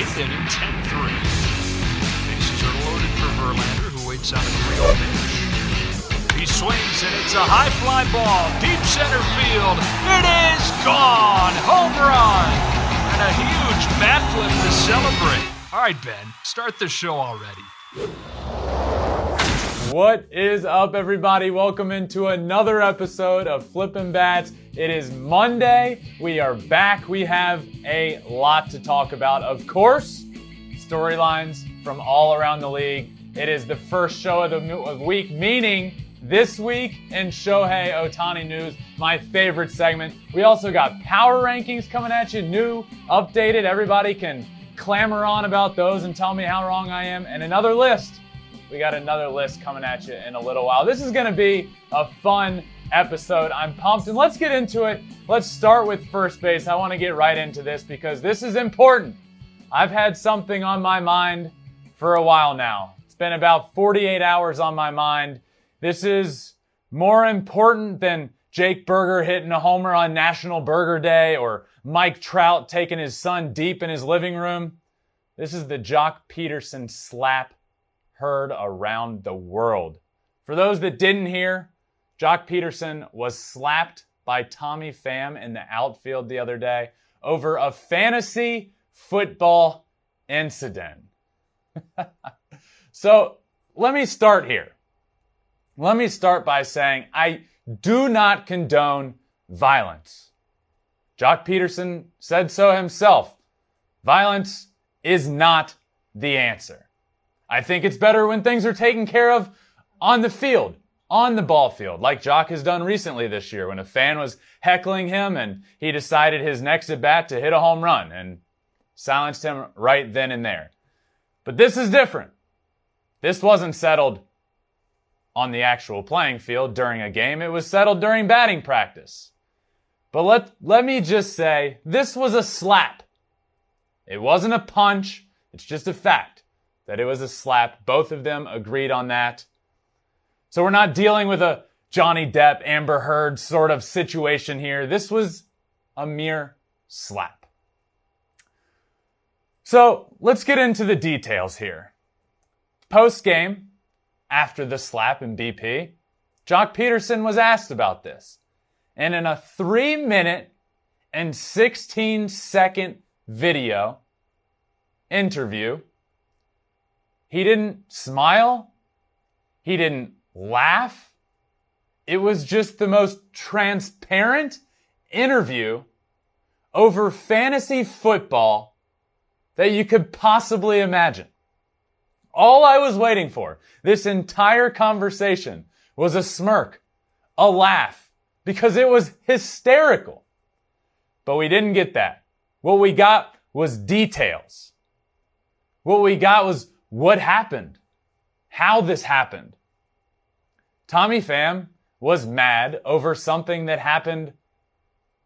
Eighth inning, 10-3. Bases are loaded for Verlander, who waits out a 3 pitch. He swings, and it's a high fly ball, deep center field. It is gone! Home run! And a huge bat flip to celebrate. All right, Ben, start the show already. What is up, everybody? Welcome into another episode of Flippin' Bats. It is Monday. We are back. We have a lot to talk about. Of course, storylines from all around the league. It is the first show of the week, meaning this week in Shohei Ohtani news, my favorite segment. We also got power rankings coming at you, new, updated. Everybody can clamor on about those and tell me how wrong I am. And another list we got another list coming at you in a little while. This is going to be a fun episode. I'm pumped, and let's get into it. Let's start with first base. I want to get right into this because this is important. I've had something on my mind for a while now. It's been about 48 hours on my mind. This is more important than Jake Burger hitting a homer on National Burger Day or Mike Trout taking his son deep in his living room. This is the Joc Pederson slap heard around the world. For those that didn't hear, Joc Pederson was slapped by Tommy Pham in the outfield the other day over a fantasy football incident. so let me start here. Let me start by saying I do not condone violence. Joc Pederson said so himself. Violence is not the answer. I think it's better when things are taken care of on the field, on the ball field, like Joc has done recently this year when a fan was heckling him and he decided his next at bat to hit a home run and silenced him right then and there. But this is different. This wasn't settled on the actual playing field during a game. It was settled during batting practice. But let, let me just say, this was a slap. It wasn't a punch. It's just a fact that it was a slap. Both of them agreed on that. So we're not dealing with a Johnny Depp, Amber Heard sort of situation here. This was a mere slap. So let's get into the details here. Post game, after the slap in BP, Joc Pederson was asked about this. And in a three minute and 16 second video interview, he didn't smile. He didn't laugh. It was just the most transparent interview over fantasy football that you could possibly imagine. All I was waiting for this entire conversation was a smirk, a laugh, because it was hysterical. But we didn't get that. What we got was details. What we got was what happened, how this happened. Tommy Pham was mad over something that happened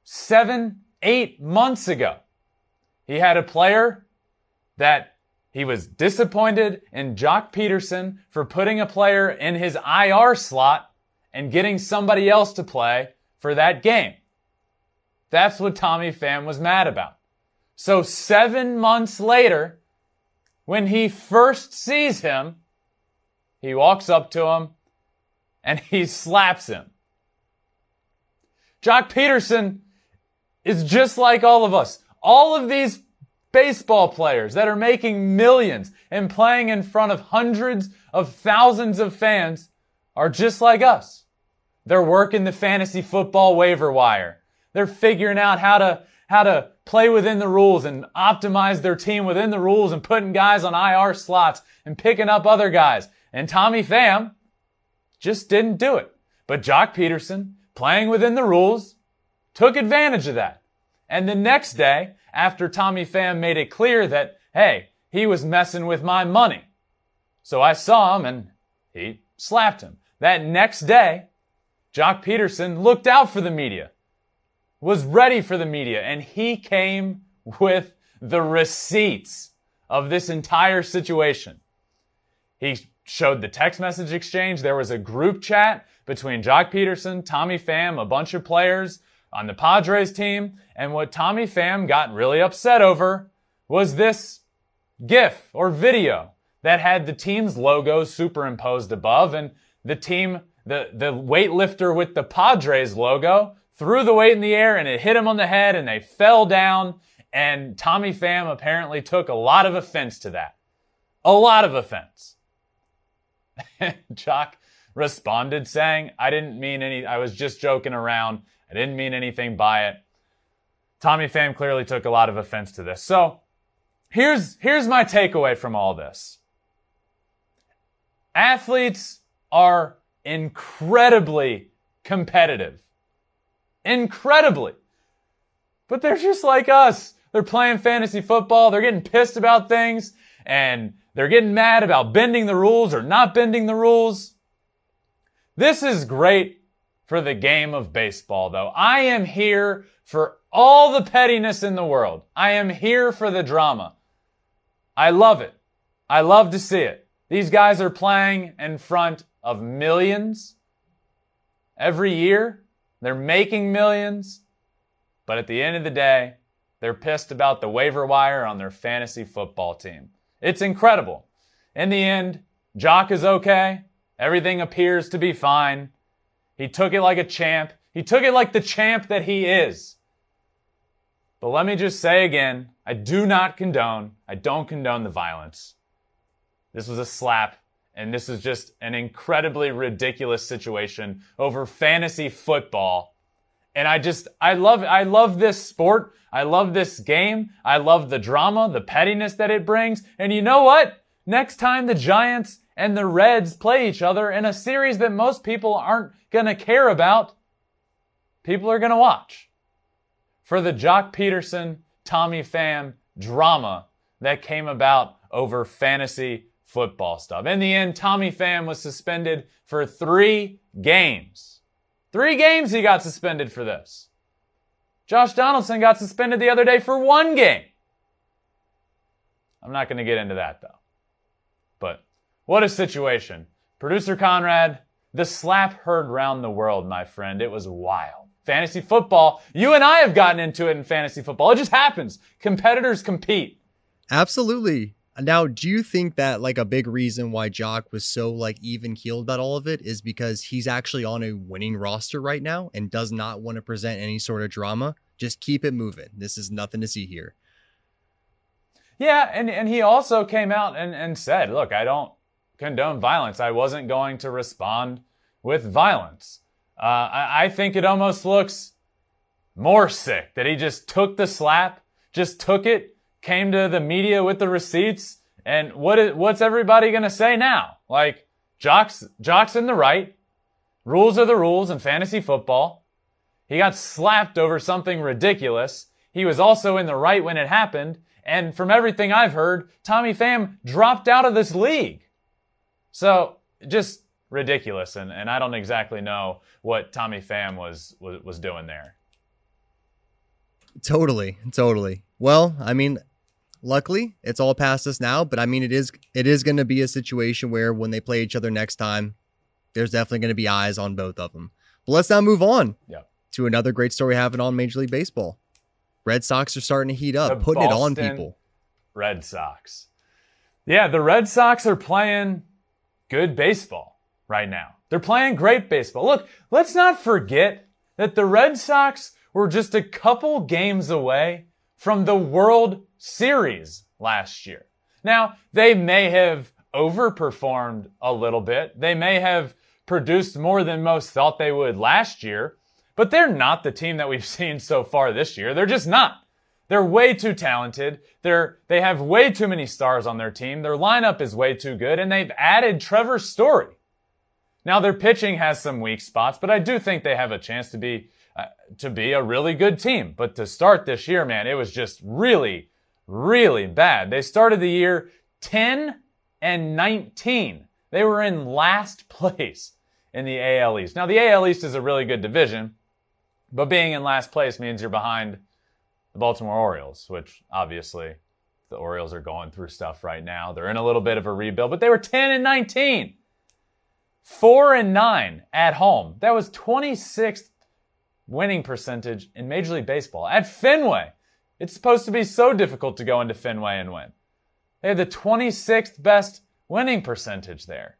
seven, eight months ago. He had a player that he was disappointed in Joc Pederson for putting a player in his IR slot and getting somebody else to play for that game. That's what Tommy Pham was mad about. So seven months later, when he first sees him, he walks up to him and he slaps him. Joc Pederson is just like all of us. All of these baseball players that are making millions and playing in front of hundreds of thousands of fans are just like us. They're working the fantasy football waiver wire. They're figuring out how to, how to play within the rules and optimize their team within the rules and putting guys on IR slots and picking up other guys. And Tommy Pham just didn't do it. But Joc Pederson, playing within the rules, took advantage of that. And the next day, after Tommy Pham made it clear that, hey, he was messing with my money. So I saw him and he slapped him. That next day, Joc Pederson looked out for the media, was ready for the media, and he came with the receipts of this entire situation. He showed the text message exchange. There was a group chat between Joc Pederson, Tommy Pham, a bunch of players on the Padres team. And what Tommy Pham got really upset over was this GIF or video that had the team's logo superimposed above and the team, the, the weightlifter with the Padres logo threw the weight in the air and it hit him on the head and they fell down. And Tommy Pham apparently took a lot of offense to that. A lot of offense. Joc responded saying, I didn't mean any, I was just joking around. I didn't mean anything by it. Tommy Pham clearly took a lot of offense to this. So here's, here's my takeaway from all this. Athletes are incredibly competitive. Incredibly. But they're just like us. They're playing fantasy football. They're getting pissed about things and they're getting mad about bending the rules or not bending the rules. This is great for the game of baseball, though. I am here for all the pettiness in the world. I am here for the drama. I love it. I love to see it. These guys are playing in front of millions every year. They're making millions. But at the end of the day, they're pissed about the waiver wire on their fantasy football team. It's incredible. In the end, Joc is okay. Everything appears to be fine. He took it like a champ. He took it like the champ that he is. But let me just say again, I do not condone, I don't condone the violence. This was a slap, and this is just an incredibly ridiculous situation over fantasy football. And I just, I love, I love this sport. I love this game. I love the drama, the pettiness that it brings. And you know what? Next time the Giants and the Reds play each other in a series that most people aren't going to care about, people are going to watch. For the Joc Pederson, Tommy Pham drama that came about over fantasy football stuff. In the end, Tommy Pham was suspended for three games. Three games he got suspended for this. Josh Donaldson got suspended the other day for one game. I'm not going to get into that though. But what a situation. Producer Conrad, the slap heard round the world, my friend. It was wild. Fantasy football, you and I have gotten into it in fantasy football. It just happens. Competitors compete. Absolutely. Now, do you think that like a big reason why Joc was so like even keeled about all of it is because he's actually on a winning roster right now and does not want to present any sort of drama? Just keep it moving. This is nothing to see here. Yeah, and, and he also came out and, and said, look, I don't condone violence. I wasn't going to respond with violence. Uh, I, I think it almost looks more sick that he just took the slap, just took it, came to the media with the receipts, and what is, what's everybody gonna say now? Like, Jock's, Joc's in the right. Rules are the rules in fantasy football. He got slapped over something ridiculous. He was also in the right when it happened. And from everything I've heard, Tommy Pham dropped out of this league. So just ridiculous. And, and I don't exactly know what Tommy Pham was, was, was doing there. Totally. Totally. Well, I mean, luckily it's all past us now, but I mean, it is, it is going to be a situation where when they play each other next time, there's definitely going to be eyes on both of them. But let's now move on Yeah. to another great story happening on Major League Baseball. Red Sox are starting to heat up, The putting it on people. Red Sox. Yeah, the Red Sox are playing good baseball right now. They're playing great baseball. Look, let's not forget that the Red Sox were just a couple games away from the World Series last year. Now, they may have overperformed a little bit. They may have produced more than most thought they would last year, but they're not the team that we've seen so far this year. They're just not. They're way too talented. They're, they have way too many stars on their team. Their lineup is way too good, and they've added Trevor Story. Now, their pitching has some weak spots, but I do think they have a chance to be to be a really good team. But to start this year, man, it was just really, really bad. They started the year 10 and 19. They were in last place in the AL East. Now, the AL East is a really good division, but being in last place means you're behind the Baltimore Orioles, which obviously the Orioles are going through stuff right now. They're in a little bit of a rebuild, but they were 10 and 19. 4 and 9 at home. That was 26th winning percentage in Major League Baseball at Fenway. It's supposed to be so difficult to go into Fenway and win. They had the 26th best winning percentage there.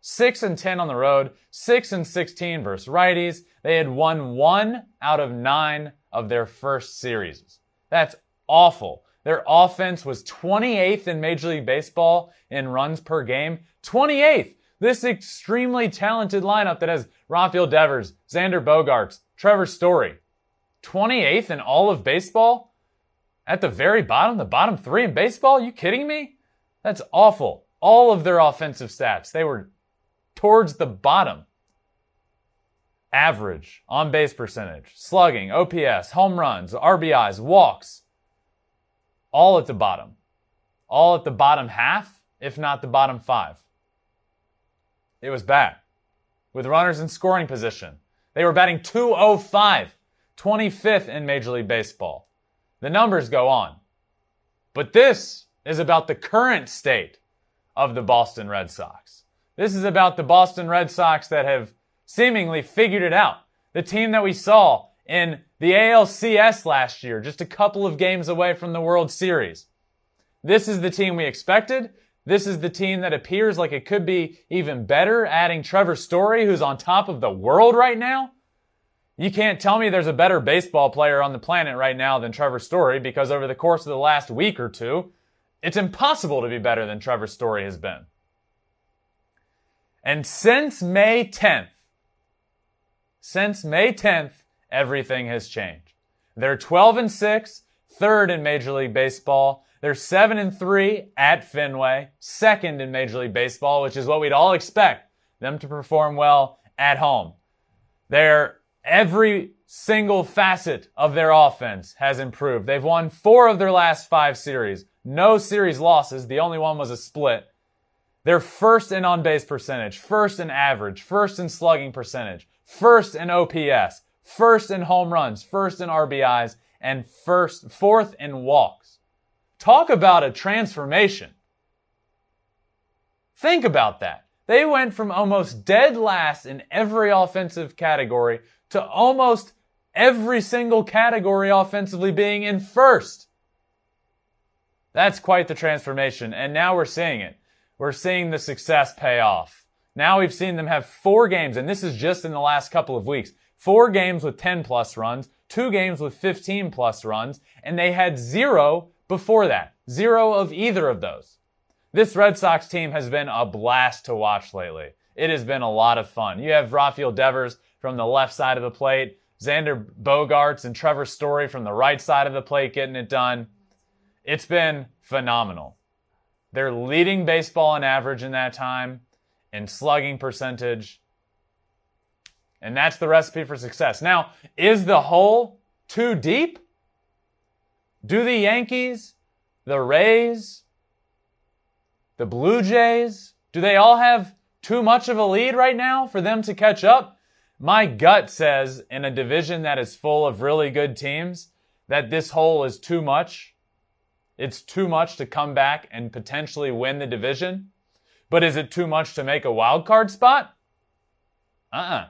6 and 10 on the road, 6 and 16 versus righties. They had won 1 out of 9 of their first series. That's awful. Their offense was 28th in Major League Baseball in runs per game. 28th. This extremely talented lineup that has Rafael Devers, Xander Bogaerts, Trevor Story. 28th in all of baseball? At the very bottom, the bottom three in baseball? You kidding me? That's awful. All of their offensive stats, they were towards the bottom. Average, on base percentage, slugging, OPS, home runs, RBIs, walks, all at the bottom. All at the bottom half, if not the bottom five. It was bad. With runners in scoring position, they were batting 205, 25th in Major League Baseball. The numbers go on. But this is about the current state of the Boston Red Sox. This is about the Boston Red Sox that have seemingly figured it out. The team that we saw in the ALCS last year, just a couple of games away from the World Series. This is the team we expected. This is the team that appears like it could be even better, adding Trevor Story, who's on top of the world right now. You can't tell me there's a better baseball player on the planet right now than Trevor Story because over the course of the last week or two, it's impossible to be better than Trevor Story has been. And since May 10th, since May 10th, everything has changed. They're 12 and 6, third in Major League Baseball. They're 7 and 3 at Fenway, second in Major League Baseball, which is what we'd all expect them to perform well at home. Their every single facet of their offense has improved. They've won 4 of their last 5 series. No series losses, the only one was a split. They're first in on base percentage, first in average, first in slugging percentage, first in OPS, first in home runs, first in RBIs, and first fourth in walks. Talk about a transformation. Think about that. They went from almost dead last in every offensive category to almost every single category offensively being in first. That's quite the transformation, and now we're seeing it. We're seeing the success pay off. Now we've seen them have four games, and this is just in the last couple of weeks. Four games with 10 plus runs, two games with 15 plus runs, and they had zero before that. Zero of either of those. This Red Sox team has been a blast to watch lately. It has been a lot of fun. You have Rafael Devers from the left side of the plate, Xander Bogaerts and Trevor Story from the right side of the plate getting it done. It's been phenomenal. They're leading baseball in average in that time, in slugging percentage. And that's the recipe for success. Now, is the hole too deep? Do the Yankees, the Rays, the Blue Jays, do they all have too much of a lead right now for them to catch up? My gut says in a division that is full of really good teams that this hole is too much. It's too much to come back and potentially win the division. But is it too much to make a wild card spot? Uh-uh.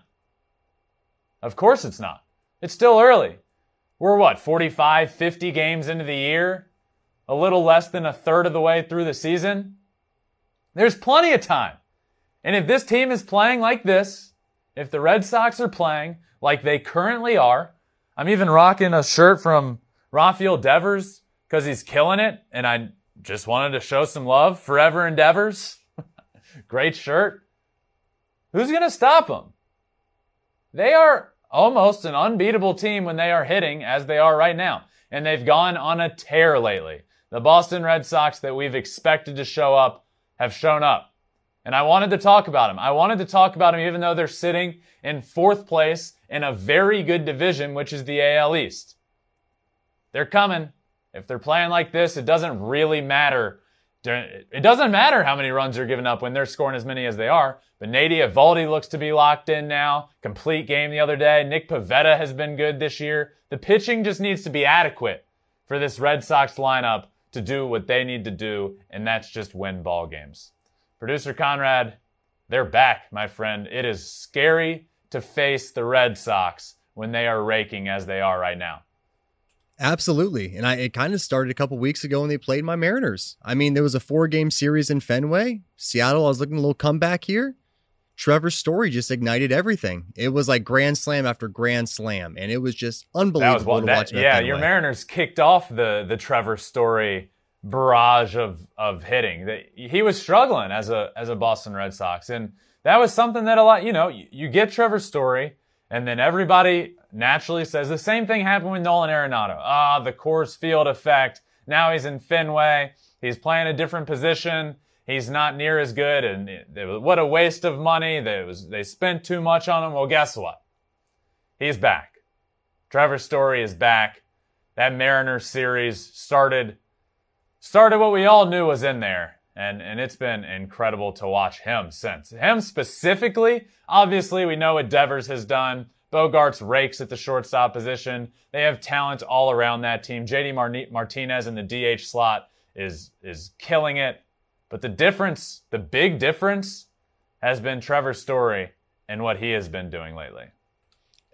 Of course it's not. It's still early. We're what, 45, 50 games into the year? A little less than a third of the way through the season? There's plenty of time. And if this team is playing like this, if the Red Sox are playing like they currently are, I'm even rocking a shirt from Rafael Devers because he's killing it, and I just wanted to show some love. Forever Endeavors. Great shirt. Who's going to stop them? They are almost an unbeatable team when they are hitting as they are right now. And they've gone on a tear lately. The Boston Red Sox that we've expected to show up have shown up. And I wanted to talk about them. I wanted to talk about them even though they're sitting in fourth place in a very good division, which is the AL East. They're coming. If they're playing like this, it doesn't really matter. It doesn't matter how many runs they're giving up when they're scoring as many as they are. But Nady Eovaldi looks to be locked in now. Complete game the other day. Nick Pivetta has been good this year. The pitching just needs to be adequate for this Red Sox lineup to do what they need to do, and that's just win ball games. Producer Conrad, they're back, my friend. It is scary to face the Red Sox when they are raking as they are right now. Absolutely. And I it kind of started a couple weeks ago when they played my Mariners. I mean, there was a four game series in Fenway. Seattle, I was looking a little comeback here. Trevor's Story just ignited everything. It was like grand slam after grand slam, and it was just unbelievable was, to watch. yeah, your Mariners kicked off the the Trevor Story barrage of of hitting. He was struggling as a as a Boston Red Sox, and that was something that a lot. You know, you, you get Trevor Story, and then everybody naturally says the same thing happened with Nolan Arenado. Ah, the Coors Field effect. Now he's in Fenway. He's playing a different position. He's not near as good, and what a waste of money. They, was, they spent too much on him. Well, guess what? He's back. Trevor Story is back. That Mariners series started started what we all knew was in there, and and it's been incredible to watch him since. Him specifically, obviously, we know what Devers has done. Bogaerts rakes at the shortstop position. They have talent all around that team. JD Martinez in the DH slot is is killing it. But the difference, the big difference, has been Trevor Story and what he has been doing lately.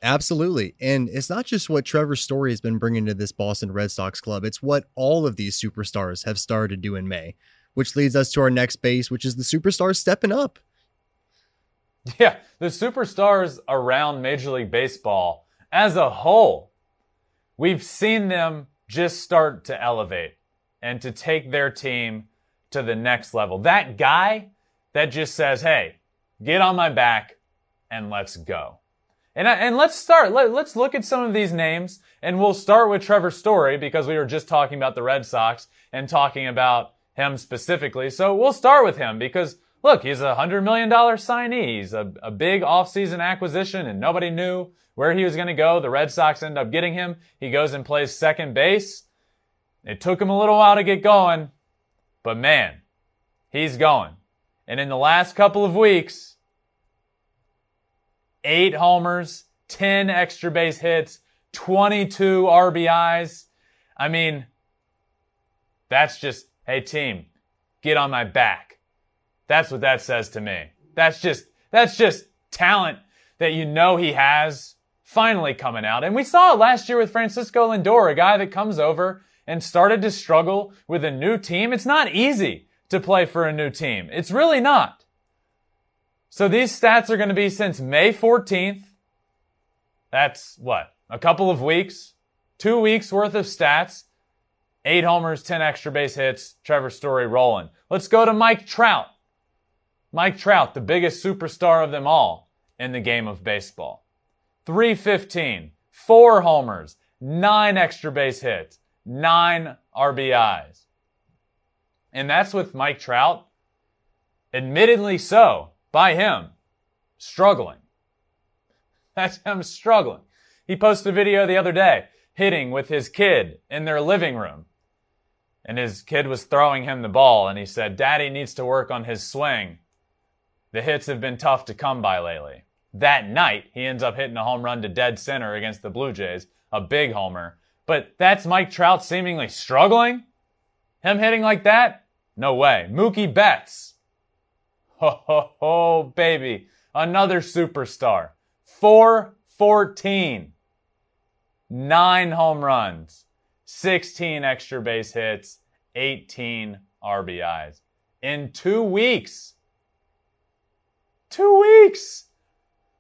Absolutely. And it's not just what Trevor Story has been bringing to this Boston Red Sox club, it's what all of these superstars have started to do in May, which leads us to our next base, which is the superstars stepping up. Yeah, the superstars around Major League Baseball as a whole, we've seen them just start to elevate and to take their team to the next level. That guy that just says, hey, get on my back and let's go. And, uh, and let's start, let, let's look at some of these names and we'll start with Trevor Story because we were just talking about the Red Sox and talking about him specifically. So we'll start with him because look, he's a hundred million dollar signee. He's a, a big offseason acquisition and nobody knew where he was going to go. The Red Sox end up getting him. He goes and plays second base. It took him a little while to get going, but man, he's going. And in the last couple of weeks, eight homers, 10 extra base hits, 22 RBIs. I mean, that's just, hey team, get on my back. That's what that says to me. That's just, that's just talent that you know he has finally coming out. And we saw it last year with Francisco Lindor, a guy that comes over and started to struggle with a new team, it's not easy to play for a new team. It's really not. So these stats are going to be since May 14th. That's what? A couple of weeks? Two weeks worth of stats. Eight homers, 10 extra base hits. Trevor Story rolling. Let's go to Mike Trout. Mike Trout, the biggest superstar of them all in the game of baseball. 315, four homers, nine extra base hits nine RBIs. And that's with Mike Trout, admittedly so, by him, struggling. That's him struggling. He posted a video the other day hitting with his kid in their living room. And his kid was throwing him the ball, and he said, Daddy needs to work on his swing. The hits have been tough to come by lately. That night, he ends up hitting a home run to dead center against the Blue Jays, a big homer, but that's Mike Trout seemingly struggling? Him hitting like that? No way. Mookie Betts. Ho, ho, ho, baby. Another superstar. 414. Nine home runs. 16 extra base hits. 18 RBIs. In two weeks. Two weeks.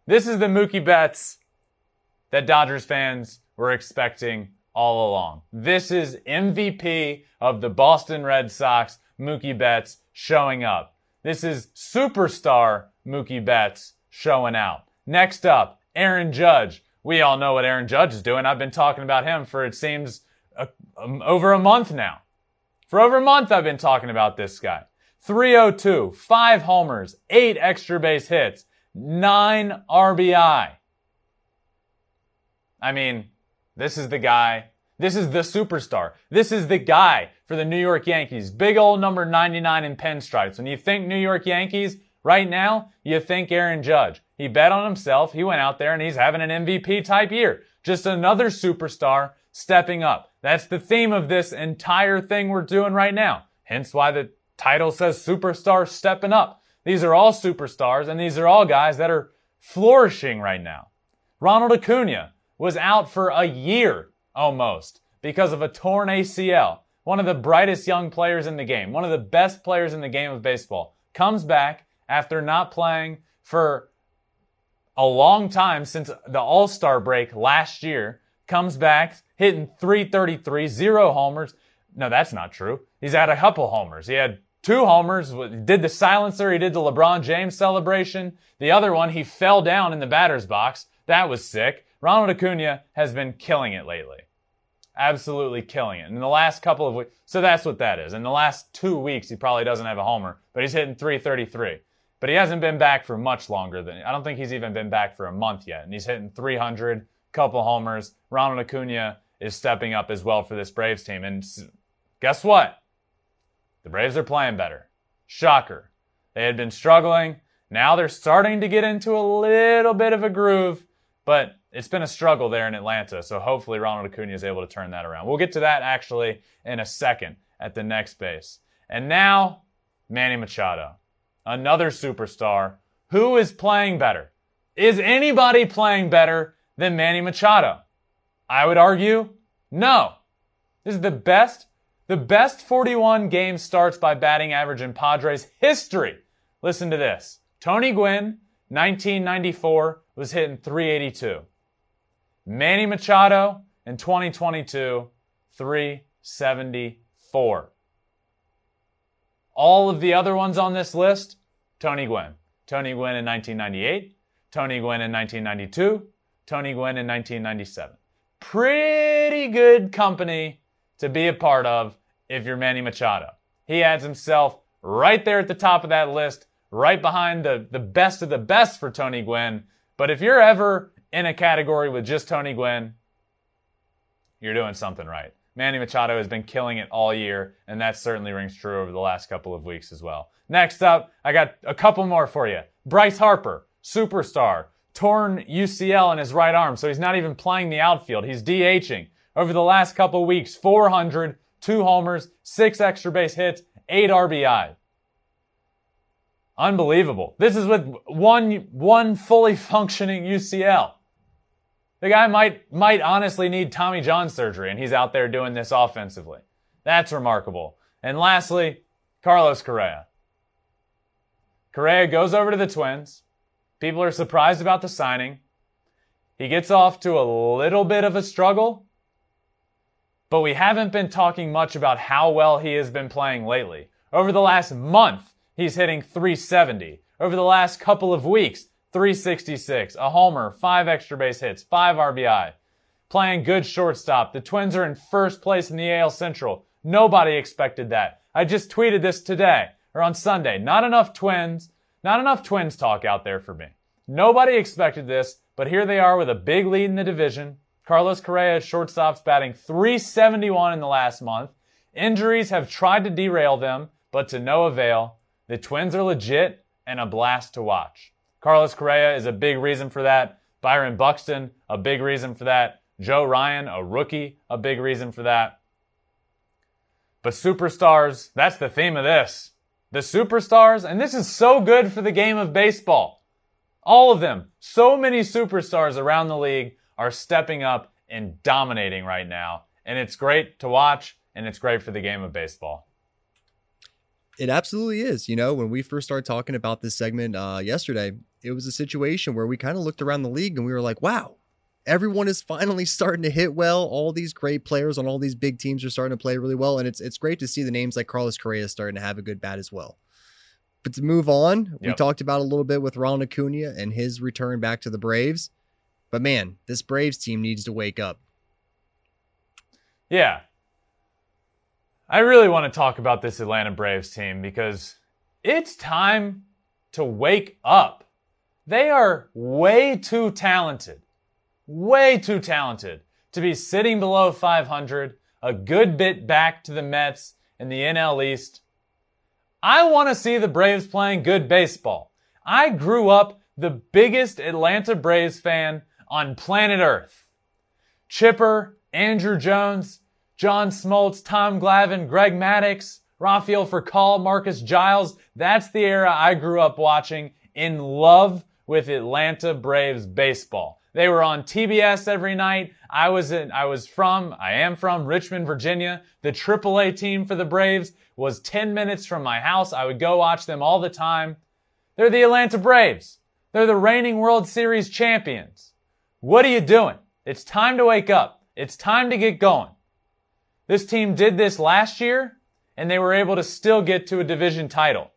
This is the Mookie Betts that Dodgers fans were expecting all along. This is MVP of the Boston Red Sox, Mookie Betts, showing up. This is superstar Mookie Betts showing out. Next up, Aaron Judge. We all know what Aaron Judge is doing. I've been talking about him for, it seems, a, um, over a month now. For over a month, I've been talking about this guy. 302, five homers, eight extra base hits, nine RBI. I mean, this is the guy. This is the superstar. This is the guy for the New York Yankees. Big old number 99 in pinstripes. When you think New York Yankees, right now, you think Aaron Judge. He bet on himself. He went out there and he's having an MVP type year. Just another superstar stepping up. That's the theme of this entire thing we're doing right now. Hence why the title says superstar stepping up. These are all superstars and these are all guys that are flourishing right now. Ronald Acuna was out for a year almost because of a torn ACL. One of the brightest young players in the game, one of the best players in the game of baseball, comes back after not playing for a long time since the All Star break last year, comes back hitting 333, zero homers. No, that's not true. He's had a couple homers. He had two homers, did the silencer, he did the LeBron James celebration. The other one, he fell down in the batter's box. That was sick. Ronald Acuna has been killing it lately. Absolutely killing it. In the last couple of weeks, so that's what that is. In the last two weeks, he probably doesn't have a homer, but he's hitting 333. But he hasn't been back for much longer than, I don't think he's even been back for a month yet. And he's hitting 300, couple homers. Ronald Acuna is stepping up as well for this Braves team. And guess what? The Braves are playing better. Shocker. They had been struggling. Now they're starting to get into a little bit of a groove, but it's been a struggle there in Atlanta. So hopefully Ronald Acuna is able to turn that around. We'll get to that actually in a second at the next base. And now, Manny Machado another superstar. Who is playing better? Is anybody playing better than Manny Machado? I would argue no. This is the best, the best 41 game starts by batting average in Padres history. Listen to this. Tony Gwynn, 1994, was hitting 382. Manny Machado in 2022, 374. All of the other ones on this list, Tony Gwynn. Tony Gwynn in 1998, Tony Gwynn in 1992, Tony Gwynn in 1997. Pretty good company to be a part of if you're Manny Machado. He adds himself right there at the top of that list, right behind the, the best of the best for Tony Gwynn. But if you're ever in a category with just Tony Gwynn, you're doing something right. Manny Machado has been killing it all year, and that certainly rings true over the last couple of weeks as well. Next up, I got a couple more for you. Bryce Harper, superstar, torn UCL in his right arm, so he's not even playing the outfield. He's DHing. Over the last couple weeks, 400, two homers, six extra base hits, eight RBI. Unbelievable. This is with one, one fully functioning UCL. The guy might, might honestly need Tommy John surgery, and he's out there doing this offensively. That's remarkable. And lastly, Carlos Correa. Correa goes over to the Twins. People are surprised about the signing. He gets off to a little bit of a struggle, but we haven't been talking much about how well he has been playing lately. Over the last month, he's hitting 370. Over the last couple of weeks, 366, a homer, five extra base hits, five RBI. Playing good shortstop. The Twins are in first place in the AL Central. Nobody expected that. I just tweeted this today or on Sunday. Not enough Twins, not enough Twins talk out there for me. Nobody expected this, but here they are with a big lead in the division. Carlos Correa, shortstop's batting 371 in the last month. Injuries have tried to derail them, but to no avail. The Twins are legit and a blast to watch. Carlos Correa is a big reason for that. Byron Buxton, a big reason for that. Joe Ryan, a rookie, a big reason for that. But superstars, that's the theme of this. The superstars, and this is so good for the game of baseball. All of them, so many superstars around the league are stepping up and dominating right now. And it's great to watch, and it's great for the game of baseball. It absolutely is. You know, when we first started talking about this segment uh, yesterday, it was a situation where we kind of looked around the league and we were like, wow, everyone is finally starting to hit well. All these great players on all these big teams are starting to play really well. And it's it's great to see the names like Carlos Correa starting to have a good bat as well. But to move on, yep. we talked about a little bit with Ronald Acuna and his return back to the Braves. But man, this Braves team needs to wake up. Yeah, I really want to talk about this Atlanta Braves team because it's time to wake up. They are way too talented, way too talented to be sitting below 500, a good bit back to the Mets in the NL East. I want to see the Braves playing good baseball. I grew up the biggest Atlanta Braves fan on planet Earth. Chipper, Andruw Jones, John Smoltz, Tom Glavine, Greg Maddux, Rafael Furcal, Marcus Giles. That's the era I grew up watching in love with Atlanta Braves baseball. They were on TBS every night. I was in, I was from, I am from Richmond, Virginia. The AAA team for the Braves was 10 minutes from my house. I would go watch them all the time. They're the Atlanta Braves. They're the reigning World Series champions. What are you doing? It's time to wake up. It's time to get going. This team did this last year and they were able to still get to a division title.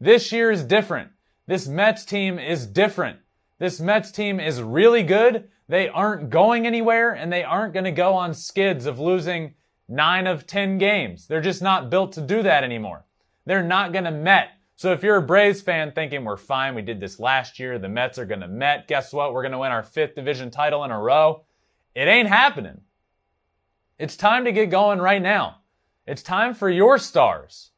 This year is different. This Mets team is different. This Mets team is really good. They aren't going anywhere and they aren't going to go on skids of losing nine of 10 games. They're just not built to do that anymore. They're not going to Met. So if you're a Braves fan thinking we're fine, we did this last year, the Mets are going to Met, guess what? We're going to win our fifth division title in a row. It ain't happening. It's time to get going right now. It's time for your stars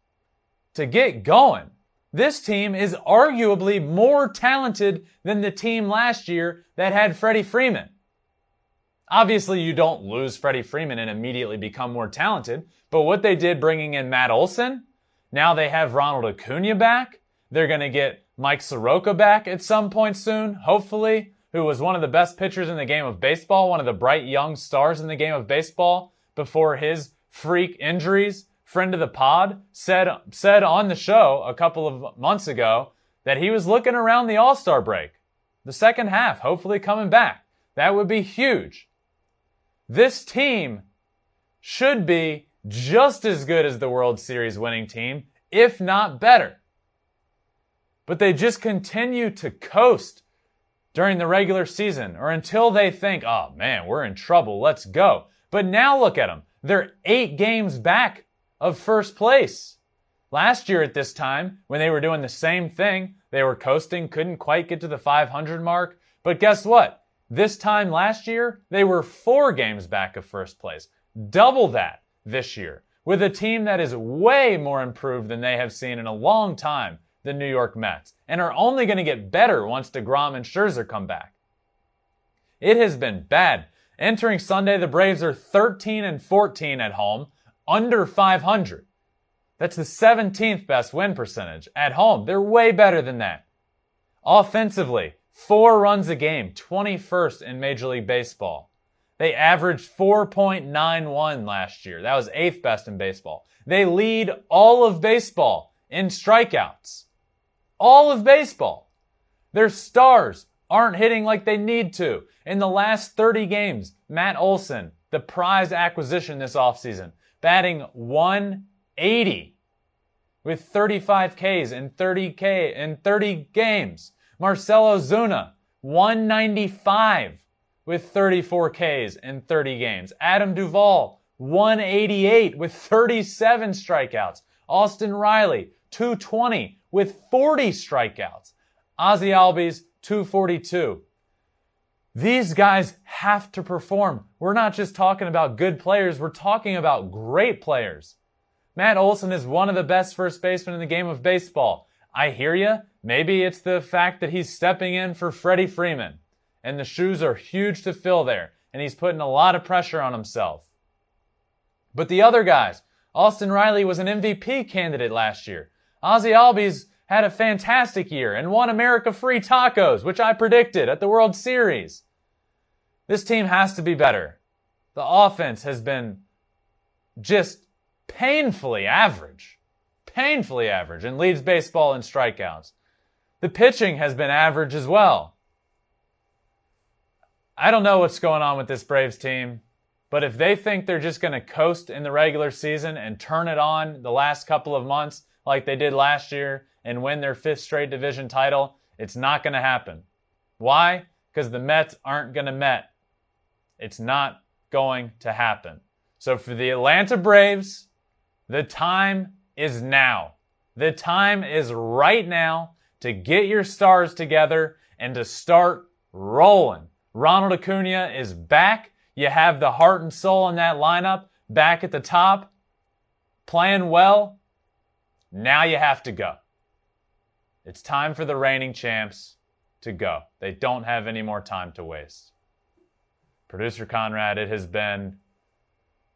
to get going. This team is arguably more talented than the team last year that had Freddie Freeman. Obviously, you don't lose Freddie Freeman and immediately become more talented, but what they did bringing in Matt Olson, now they have Ronald Acuna back. They're going to get Mike Soroka back at some point soon, hopefully, who was one of the best pitchers in the game of baseball, one of the bright young stars in the game of baseball before his freak injuries friend of the pod, said, said on the show a couple of months ago that he was looking around the All Star break, the second half, hopefully coming back. That would be huge. This team should be just as good as the World Series winning team, if not better. But they just continue to coast during the regular season or until they think, oh man, we're in trouble, let's go. But now look at them. They're eight games back of first place. Last year at this time, when they were doing the same thing, they were coasting, couldn't quite get to the 500 mark. But guess what? This time last year, they were four games back of first place. Double that this year with a team that is way more improved than they have seen in a long time, the New York Mets, and are only going to get better once DeGrom and Scherzer come back. It has been bad. Entering Sunday, the Braves are 13 and 14 at home, under 500. That's the 17th best win percentage at home. They're way better than that. Offensively, four runs a game, 21st in Major League Baseball. They averaged 4.91 last year. That was eighth best in baseball. They lead all of baseball in strikeouts. All of baseball. Their stars aren't hitting like they need to. In the last 30 games, Matt Olson, the prize acquisition this offseason, batting 180 with 35 Ks in 30 K in 30 games. Marcell Ozuna, 195 with 34 Ks in 30 games. Adam Duvall 188 with 37 strikeouts. Austin Riley 220 with 40 strikeouts. Ozzy Albies 242. These guys have to perform. We're not just talking about good players, we're talking about great players. Matt Olson is one of the best first basemen in the game of baseball. I hear you. Maybe it's the fact that he's stepping in for Freddie Freeman, and the shoes are huge to fill there, and he's putting a lot of pressure on himself. But the other guys, Austin Riley was an MVP candidate last year. Ozzy Albies had a fantastic year and won America free tacos, which I predicted at the World Series. This team has to be better. The offense has been just painfully average. Painfully average and leads baseball in strikeouts. The pitching has been average as well. I don't know what's going on with this Braves team, but if they think they're just going to coast in the regular season and turn it on the last couple of months like they did last year and win their fifth straight division title, it's not going to happen. Why? Because the Mets aren't going to Met. It's not going to happen. So for the Atlanta Braves, the time is now. The time is right now to get your stars together and to start rolling. Ronald Acuna is back. You have the heart and soul in that lineup back at the top, playing well. Now you have to go. It's time for the reigning champs to go. They don't have any more time to waste. Producer Conrad, it has been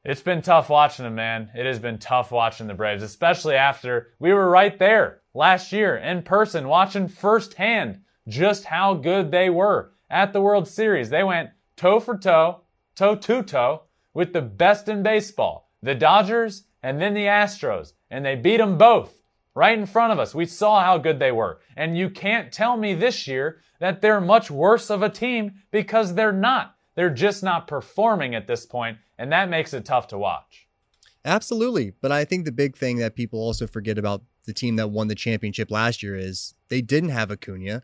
it's been tough watching them, man. It has been tough watching the Braves, especially after we were right there last year in person watching firsthand just how good they were at the World Series. They went toe for toe, toe to toe with the best in baseball, the Dodgers and then the Astros, and they beat them both right in front of us. We saw how good they were. And you can't tell me this year that they're much worse of a team because they're not. They're just not performing at this point, and that makes it tough to watch. Absolutely. But I think the big thing that people also forget about the team that won the championship last year is they didn't have Acuna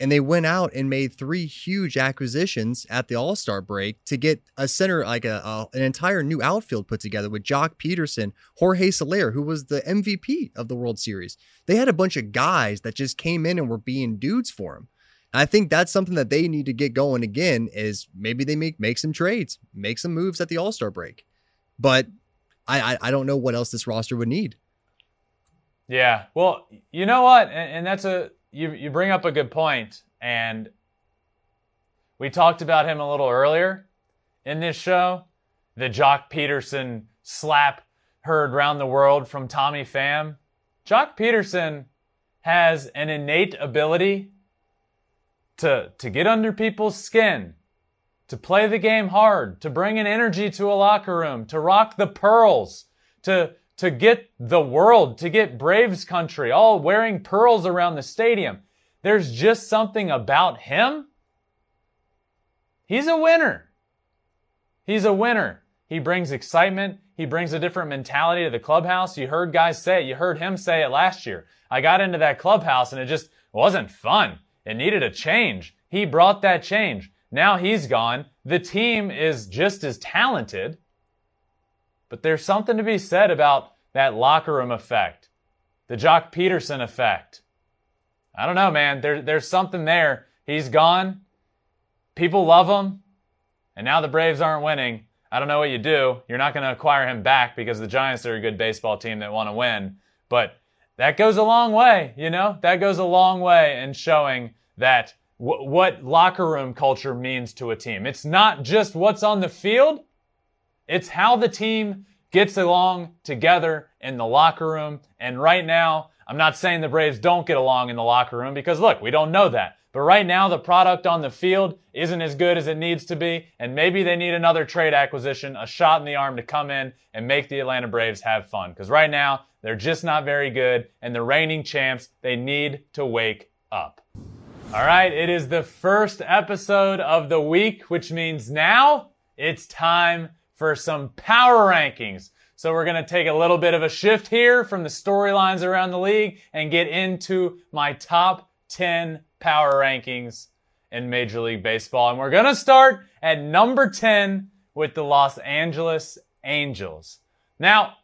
and they went out and made three huge acquisitions at the All Star break to get a center, like a, a, an entire new outfield put together with Joc Pederson, Jorge Soler, who was the MVP of the World Series. They had a bunch of guys that just came in and were being dudes for him. I think that's something that they need to get going again. Is maybe they make make some trades, make some moves at the All Star break, but I, I I don't know what else this roster would need. Yeah, well, you know what, and, and that's a you you bring up a good point, and we talked about him a little earlier in this show. The Joc Pederson slap heard round the world from Tommy Pham. Joc Pederson has an innate ability to to get under people's skin, to play the game hard, to bring an energy to a locker room, to rock the pearls, to to get the world, to get Braves country, all wearing pearls around the stadium. There's just something about him. He's a winner. He's a winner. He brings excitement. He brings a different mentality to the clubhouse. You heard guys say it. You heard him say it last year. I got into that clubhouse and it just wasn't fun. It needed a change. He brought that change. Now he's gone. The team is just as talented. But there's something to be said about that locker room effect, the Joc Pederson effect. I don't know, man. There, there's something there. He's gone. People love him. And now the Braves aren't winning. I don't know what you do. You're not going to acquire him back because the Giants are a good baseball team that want to win. But that goes a long way, you know? That goes a long way in showing that w- what locker room culture means to a team. It's not just what's on the field, it's how the team gets along together in the locker room. And right now, I'm not saying the Braves don't get along in the locker room because look, we don't know that. But right now, the product on the field isn't as good as it needs to be, and maybe they need another trade acquisition, a shot in the arm to come in and make the Atlanta Braves have fun. Because right now, they're just not very good, and the reigning champs, they need to wake up. All right, it is the first episode of the week, which means now it's time for some power rankings. So we're going to take a little bit of a shift here from the storylines around the league and get into my top 10 power rankings in Major League Baseball. And we're going to start at number 10 with the Los Angeles Angels. Now,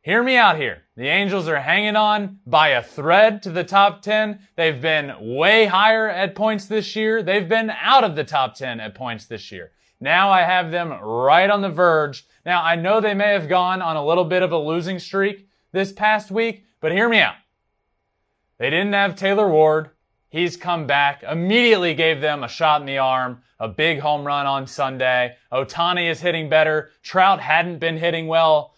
hear me out here. The Angels are hanging on by a thread to the top 10. They've been way higher at points this year. They've been out of the top 10 at points this year. Now I have them right on the verge. Now I know they may have gone on a little bit of a losing streak this past week, but hear me out. They didn't have Taylor Ward. He's come back, immediately gave them a shot in the arm, a big home run on Sunday. Ohtani is hitting better. Trout hadn't been hitting well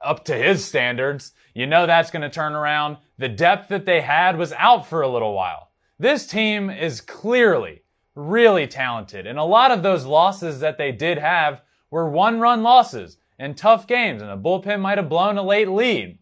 up to his standards. You know that's going to turn around. The depth that they had was out for a little while. This team is clearly really talented. And a lot of those losses that they did have were one run losses and tough games, and the bullpen might have blown a late lead.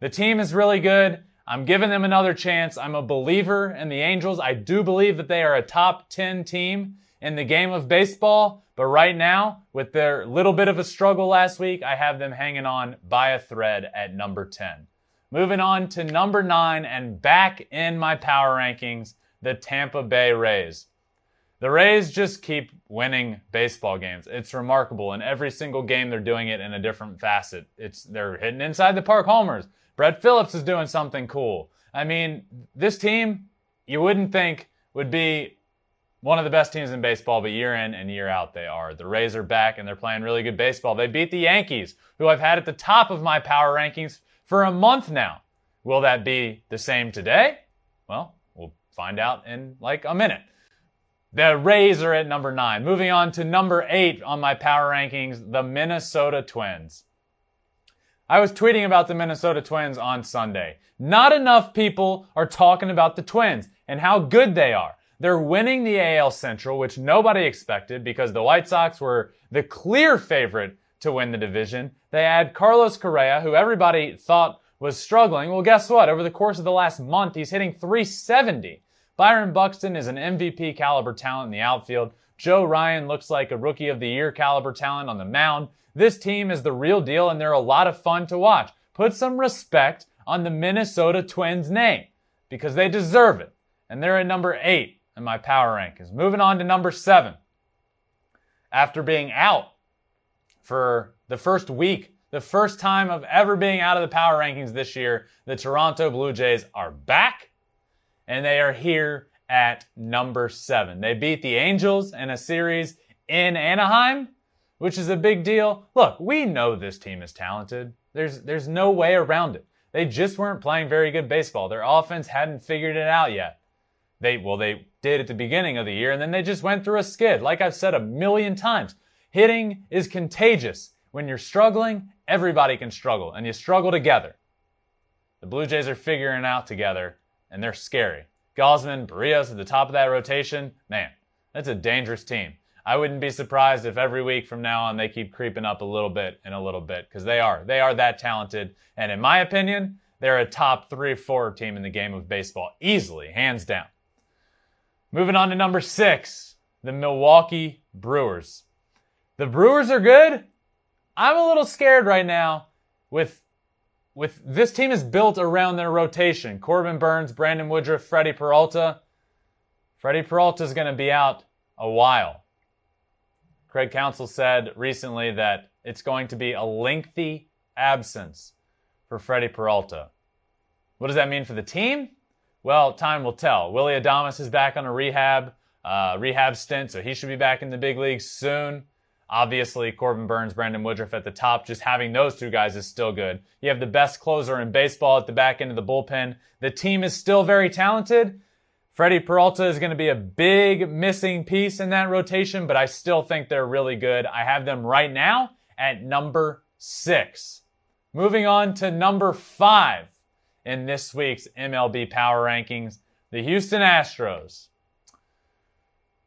The team is really good. I'm giving them another chance. I'm a believer in the Angels. I do believe that they are a top 10 team in the game of baseball. But right now, with their little bit of a struggle last week, I have them hanging on by a thread at number 10. Moving on to number nine and back in my power rankings, the Tampa Bay Rays. The Rays just keep winning baseball games. It's remarkable. In every single game, they're doing it in a different facet. It's they're hitting inside the park homers. Brett Phillips is doing something cool. I mean, this team, you wouldn't think would be one of the best teams in baseball, but year in and year out they are. The Rays are back and they're playing really good baseball. They beat the Yankees, who I've had at the top of my power rankings for a month now. Will that be the same today? Well, we'll find out in like a minute. The Rays are at number nine. Moving on to number eight on my power rankings, the Minnesota Twins. I was tweeting about the Minnesota Twins on Sunday. Not enough people are talking about the Twins and how good they are. They're winning the AL Central, which nobody expected because the White Sox were the clear favorite to win the division. They had Carlos Correa, who everybody thought was struggling. Well, guess what? Over the course of the last month, he's hitting 370. Byron Buxton is an MVP caliber talent in the outfield. Joe Ryan looks like a rookie of the year caliber talent on the mound. This team is the real deal and they're a lot of fun to watch. Put some respect on the Minnesota Twins name because they deserve it. And they're at number eight in my power rankings. Moving on to number seven. After being out for the first week, the first time of ever being out of the power rankings this year, the Toronto Blue Jays are back and they are here at number seven. They beat the Angels in a series in Anaheim, which is a big deal. Look, we know this team is talented. There's, there's no way around it. They just weren't playing very good baseball. Their offense hadn't figured it out yet. They, well, they did at the beginning of the year, and then they just went through a skid. Like I've said a million times, hitting is contagious. When you're struggling, everybody can struggle, and you struggle together. The Blue Jays are figuring out together, and they're scary. Gausman, Berrios at the top of that rotation, man, that's a dangerous team. I wouldn't be surprised if every week from now on they keep creeping up a little bit and a little bit because they are. They are that talented. And in my opinion, they're a top three, four team in the game of baseball, easily, hands down. Moving on to number six, the Milwaukee Brewers. The Brewers are good. I'm a little scared right now with with this team is built around their rotation. Corbin Burnes, Brandon Woodruff, Freddie Peralta. Freddie Peralta is going to be out a while. Craig Counsell said recently that it's going to be a lengthy absence for Freddie Peralta. What does that mean for the team? Well, time will tell. Willy Adames is back on a rehab uh, rehab stint, so he should be back in the big leagues soon. Obviously, Corbin Burnes, Brandon Woodruff at the top, just having those two guys is still good. You have the best closer in baseball at the back end of the bullpen. The team is still very talented. Freddie Peralta is going to be a big missing piece in that rotation, but I still think they're really good. I have them right now at number six. Moving on to number five in this week's MLB Power Rankings, the Houston Astros.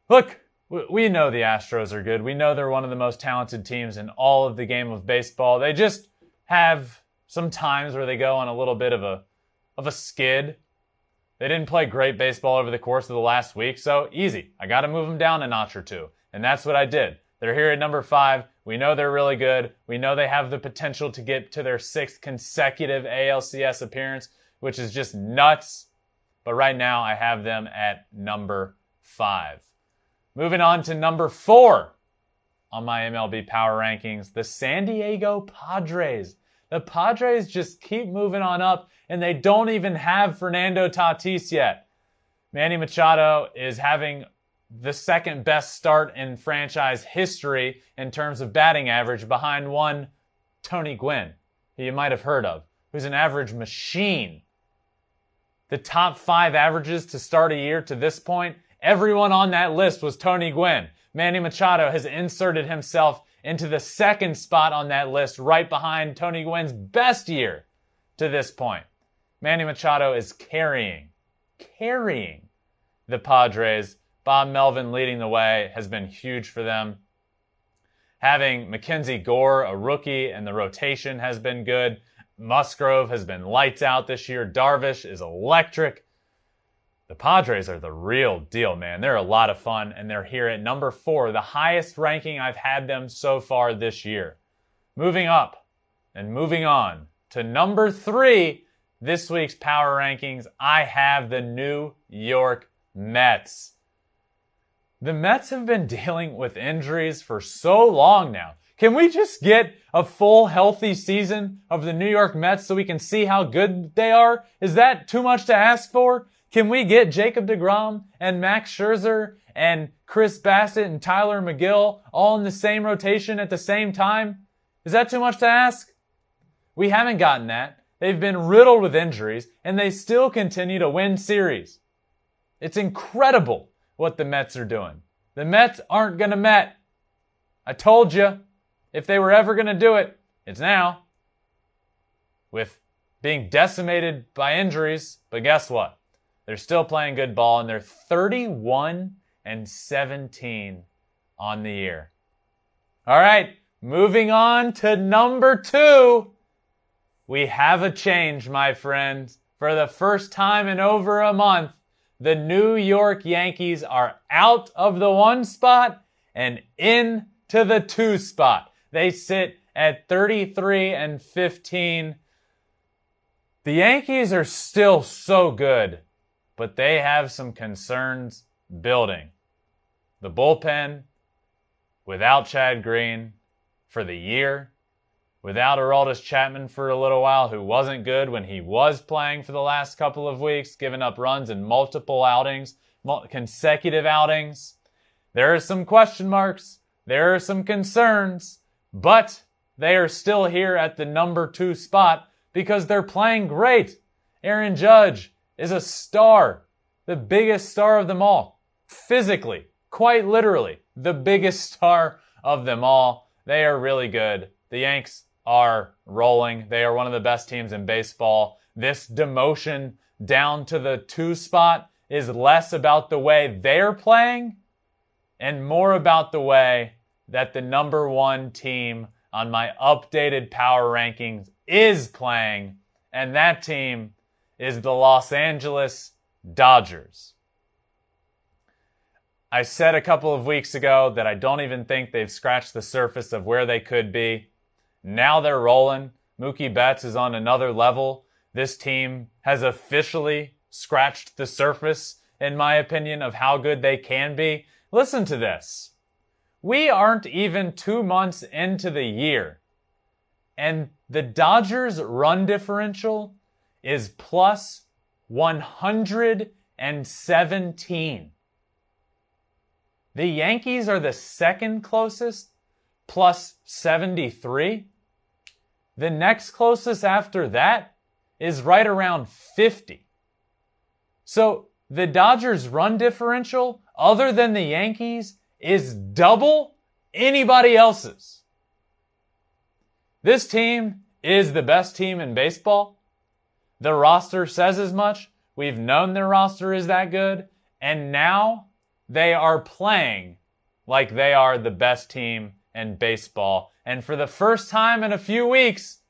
Look, we know the Astros are good. We know they're one of the most talented teams in all of the game of baseball. They just have some times where they go on a little bit of a of a skid. They didn't play great baseball over the course of the last week, so easy. I got to move them down a notch or two. And that's what I did. They're here at number 5. We know they're really good. We know they have the potential to get to their sixth consecutive ALCS appearance, which is just nuts. But right now I have them at number 5. Moving on to number four on my MLB power rankings, the San Diego Padres. The Padres just keep moving on up, and they don't even have Fernando Tatis yet. Manny Machado is having the second best start in franchise history in terms of batting average behind one Tony Gwynn, who you might have heard of, who's an average machine. The top five averages to start a year to this point Everyone on that list was Tony Gwynn. Manny Machado has inserted himself into the second spot on that list, right behind Tony Gwynn's best year to this point. Manny Machado is carrying, carrying the Padres. Bob Melvin leading the way has been huge for them. Having MacKenzie Gore, a rookie, and the rotation has been good. Musgrove has been lights out this year. Darvish is electric. The Padres are the real deal, man. They're a lot of fun, and they're here at number four, the highest ranking I've had them so far this year. Moving up and moving on to number three, this week's power rankings, I have the New York Mets. The Mets have been dealing with injuries for so long now. Can we just get a full healthy season of the New York Mets so we can see how good they are? Is that too much to ask for? Can we get Jacob deGrom and Max Scherzer and Chris Bassitt and Tylor Megill all in the same rotation at the same time? Is that too much to ask? We haven't gotten that. They've been riddled with injuries and they still continue to win series. It's incredible what the Mets are doing. The Mets aren't gonna Met. I told you, if they were ever gonna do it, it's now. With being decimated by injuries, but guess what? They're still playing good ball and they're 31 and 17 on the year. All right, moving on to number two. We have a change, my friends. For the first time in over a month, the New York Yankees are out of the one spot and into the two spot. They sit at 33 and 15. The Yankees are still so good, but they have some concerns building. The bullpen, without Chad Green for the year, without Aroldis Chapman for a little while, who wasn't good when he was playing for the last couple of weeks, giving up runs in multiple outings, consecutive outings. There are some question marks. There are some concerns, but they are still here at the number two spot because they're playing great. Aaron Judge is a star, the biggest star of them all, physically, quite literally, the biggest star of them all. They are really good. The Yanks are rolling. They are one of the best teams in baseball. This demotion down to the two spot is less about the way they're playing and more about the way that the number one team on my updated power rankings is playing, and that team is the Los Angeles Dodgers. I said a couple of weeks ago that I don't even think they've scratched the surface of where they could be. Now they're rolling. Mookie Betts is on another level. This team has officially scratched the surface, in my opinion, of how good they can be. Listen to this. We aren't even two months into the year, and the Dodgers' run differential is plus 117. The Yankees are the second closest, plus 73. The next closest after that is right around 50. So the Dodgers' run differential, other than the Yankees, is double anybody else's. This team is the best team in baseball. The roster says as much. We've known their roster is that good. And now they are playing like they are the best team in baseball. And for the first time in a few weeks,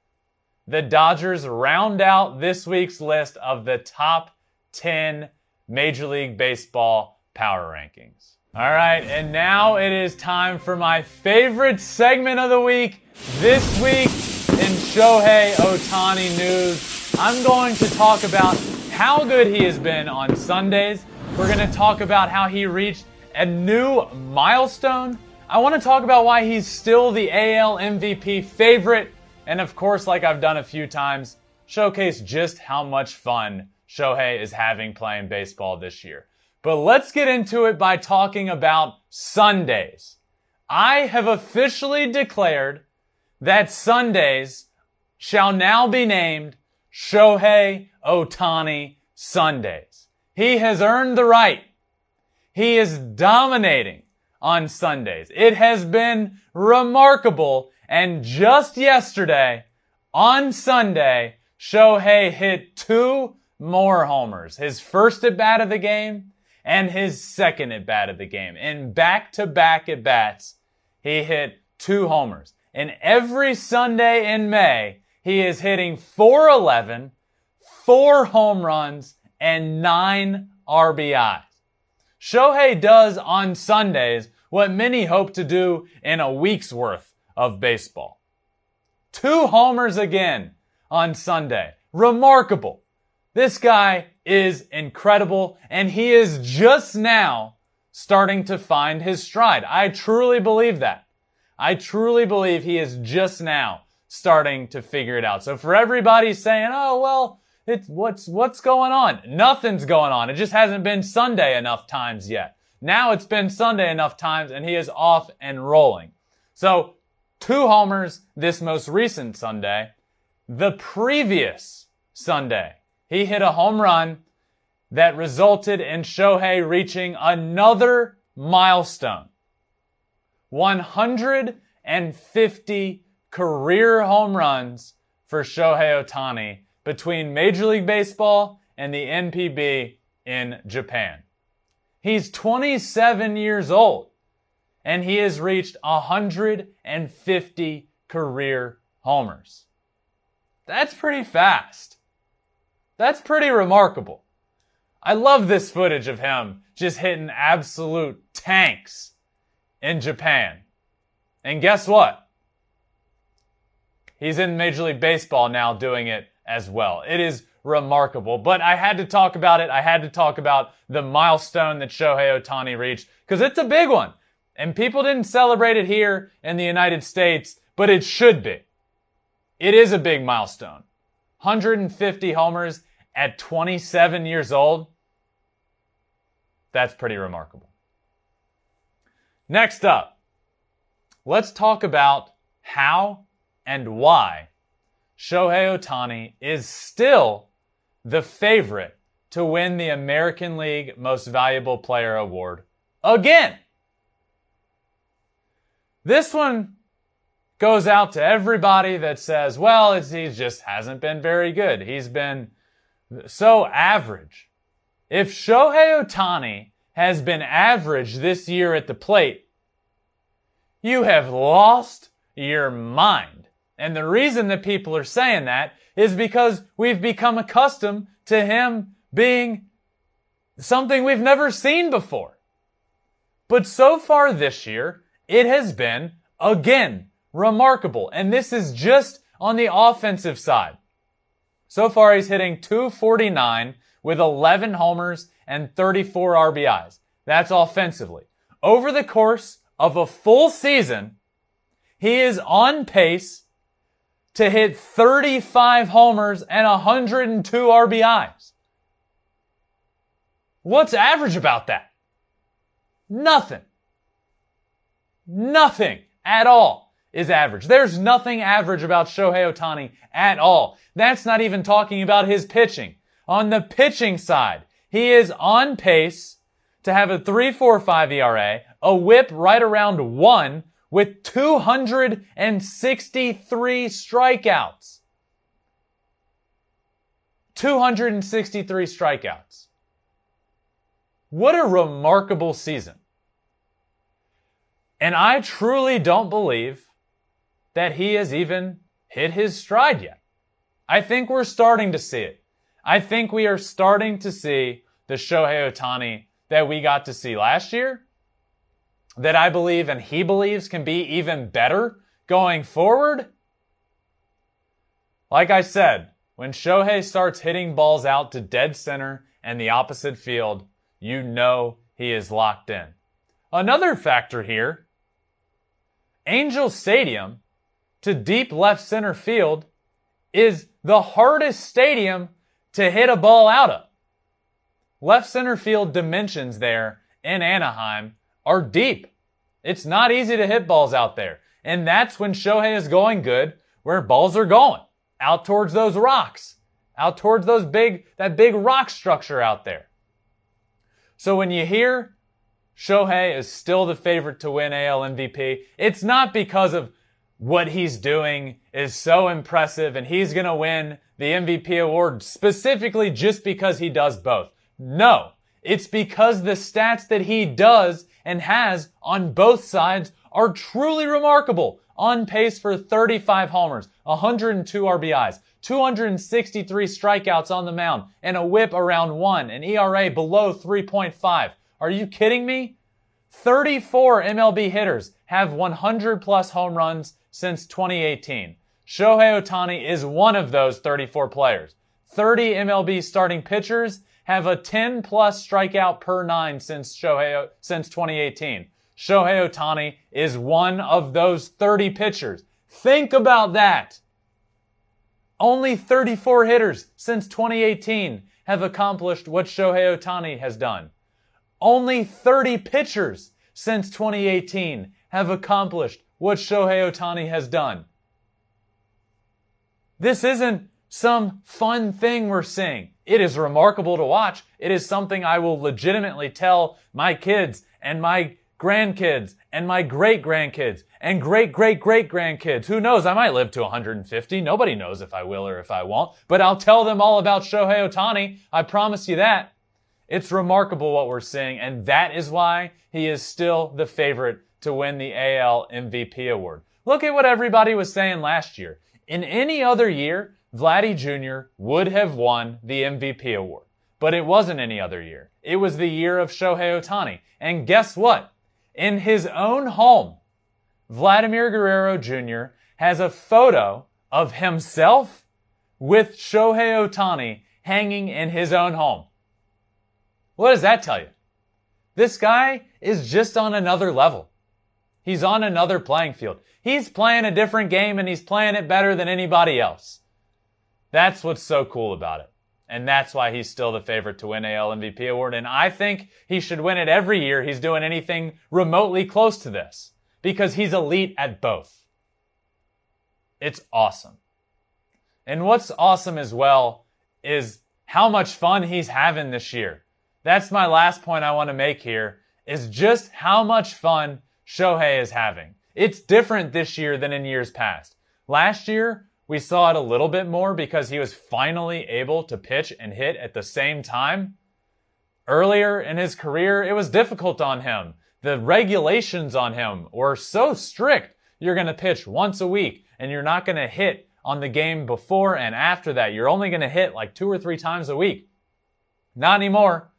the Dodgers round out this week's list of the top 10 Major League Baseball power rankings. All right, and now it is time for my favorite segment of the week. This week in Shohei Ohtani news, I'm going to talk about how good he has been on Sundays. We're going to talk about how he reached a new milestone I want to talk about why he's still the AL MVP favorite, and of course, like I've done a few times, showcase just how much fun Shohei is having playing baseball this year. But let's get into it by talking about Sundays. I have officially declared that Sundays shall now be named Shohei Ohtani Sundays. He has earned the right. He is dominating on Sundays. It has been remarkable. And just yesterday, on Sunday, Shohei hit two more homers. His first at bat of the game and his second at bat of the game. In back to back at bats, he hit two homers. And every Sunday in May, he is hitting 411, four home runs, and nine RBIs. Shohei does on Sundays what many hope to do in a week's worth of baseball. Two homers again on Sunday. Remarkable. This guy is incredible and he is just now starting to find his stride. I truly believe that. I truly believe he is just now starting to figure it out. So for everybody saying, "Oh, well, it's what's what's going on?" Nothing's going on. It just hasn't been Sunday enough times yet. Now it's been Sunday enough times and he is off and rolling. So, two homers this most recent Sunday. The previous Sunday, he hit a home run that resulted in Shohei reaching another milestone. 150 career home runs for Shohei Ohtani between Major League Baseball and the NPB in Japan. He's 27 years old and he has reached 150 career homers. That's pretty fast. That's pretty remarkable. I love this footage of him just hitting absolute tanks in Japan. And guess what? He's in Major League Baseball now doing it as well. It is remarkable. But I had to talk about it. I had to talk about the milestone that Shohei Ohtani reached because it's a big one. And people didn't celebrate it here in the United States, but it should be. It is a big milestone. 150 homers at 27 years old. That's pretty remarkable. Next up, let's talk about how and why Shohei Ohtani is still the favorite to win the American League Most Valuable Player Award again. This one goes out to everybody that says, well, he just hasn't been very good. He's been so average. If Shohei Ohtani has been average this year at the plate, you have lost your mind. And the reason that people are saying that is because we've become accustomed to him being something we've never seen before. But so far this year, it has been, again, remarkable. And this is just on the offensive side. So far, he's hitting 249 with 11 homers and 34 RBIs. That's offensively. Over the course of a full season, he is on pace to hit 35 homers and 102 RBIs. What's average about that? Nothing. Nothing at all is average. There's nothing average about Shohei Ohtani at all. That's not even talking about his pitching. On the pitching side, he is on pace to have a 3.45 ERA, a whip right around one with 263 strikeouts. 263 strikeouts. What a remarkable season. And I truly don't believe that he has even hit his stride yet. I think we're starting to see it. I think we are starting to see the Shohei Ohtani that we got to see last year, that I believe and he believes can be even better going forward. Like I said, when Shohei starts hitting balls out to dead center and the opposite field, you know he is locked in. Another factor here Angel Stadium to deep left center field is the hardest stadium to hit a ball out of. Left center field dimensions there in Anaheim are deep. It's not easy to hit balls out there. And that's when Shohei is going good, where balls are going. Out towards those rocks. Out towards those big, that big rock structure out there. So when you hear Shohei is still the favorite to win AL MVP, it's not because of what he's doing is so impressive and he's going to win the MVP award specifically just because he does both. No, it's because the stats that he does and has on both sides are truly remarkable. On pace for 35 homers, 102 RBIs, 263 strikeouts on the mound, and a whip around one, an ERA below 3.5. Are you kidding me? 34 MLB hitters have 100 plus home runs since 2018. Shohei Ohtani is one of those 34 players. 30 MLB starting pitchers have a 10 plus strikeout per nine since Shohei, since 2018. Shohei Ohtani is one of those 30 pitchers. Think about that. Only 34 hitters since 2018 have accomplished what Shohei Ohtani has done. Only 30 pitchers since 2018 have accomplished what Shohei Ohtani has done. This isn't some fun thing we're seeing. It is remarkable to watch. It is something I will legitimately tell my kids and my grandkids and my great grandkids and great great great grandkids. Who knows? I might live to 150. Nobody knows if I will or if I won't. But I'll tell them all about Shohei Ohtani. I promise you that. It's remarkable what we're seeing, and that is why he is still the favorite to win the AL MVP award. Look at what everybody was saying last year. In any other year, Vladdy Jr. would have won the MVP award. But it wasn't any other year. It was the year of Shohei Ohtani. And guess what? In his own home, Vladimir Guerrero Jr. has a photo of himself with Shohei Ohtani hanging in his own home. What does that tell you? This guy is just on another level. He's on another playing field. He's playing a different game and he's playing it better than anybody else. That's what's so cool about it. And that's why he's still the favorite to win AL MVP award. And I think he should win it every year he's doing anything remotely close to this because he's elite at both. It's awesome. And what's awesome as well is how much fun he's having this year. That's my last point I want to make here is just how much fun Shohei is having. It's different this year than in years past. Last year, we saw it a little bit more because he was finally able to pitch and hit at the same time. Earlier in his career, it was difficult on him. The regulations on him were so strict. You're going to pitch once a week and you're not going to hit on the game before and after that. You're only going to hit like two or three times a week. Not anymore.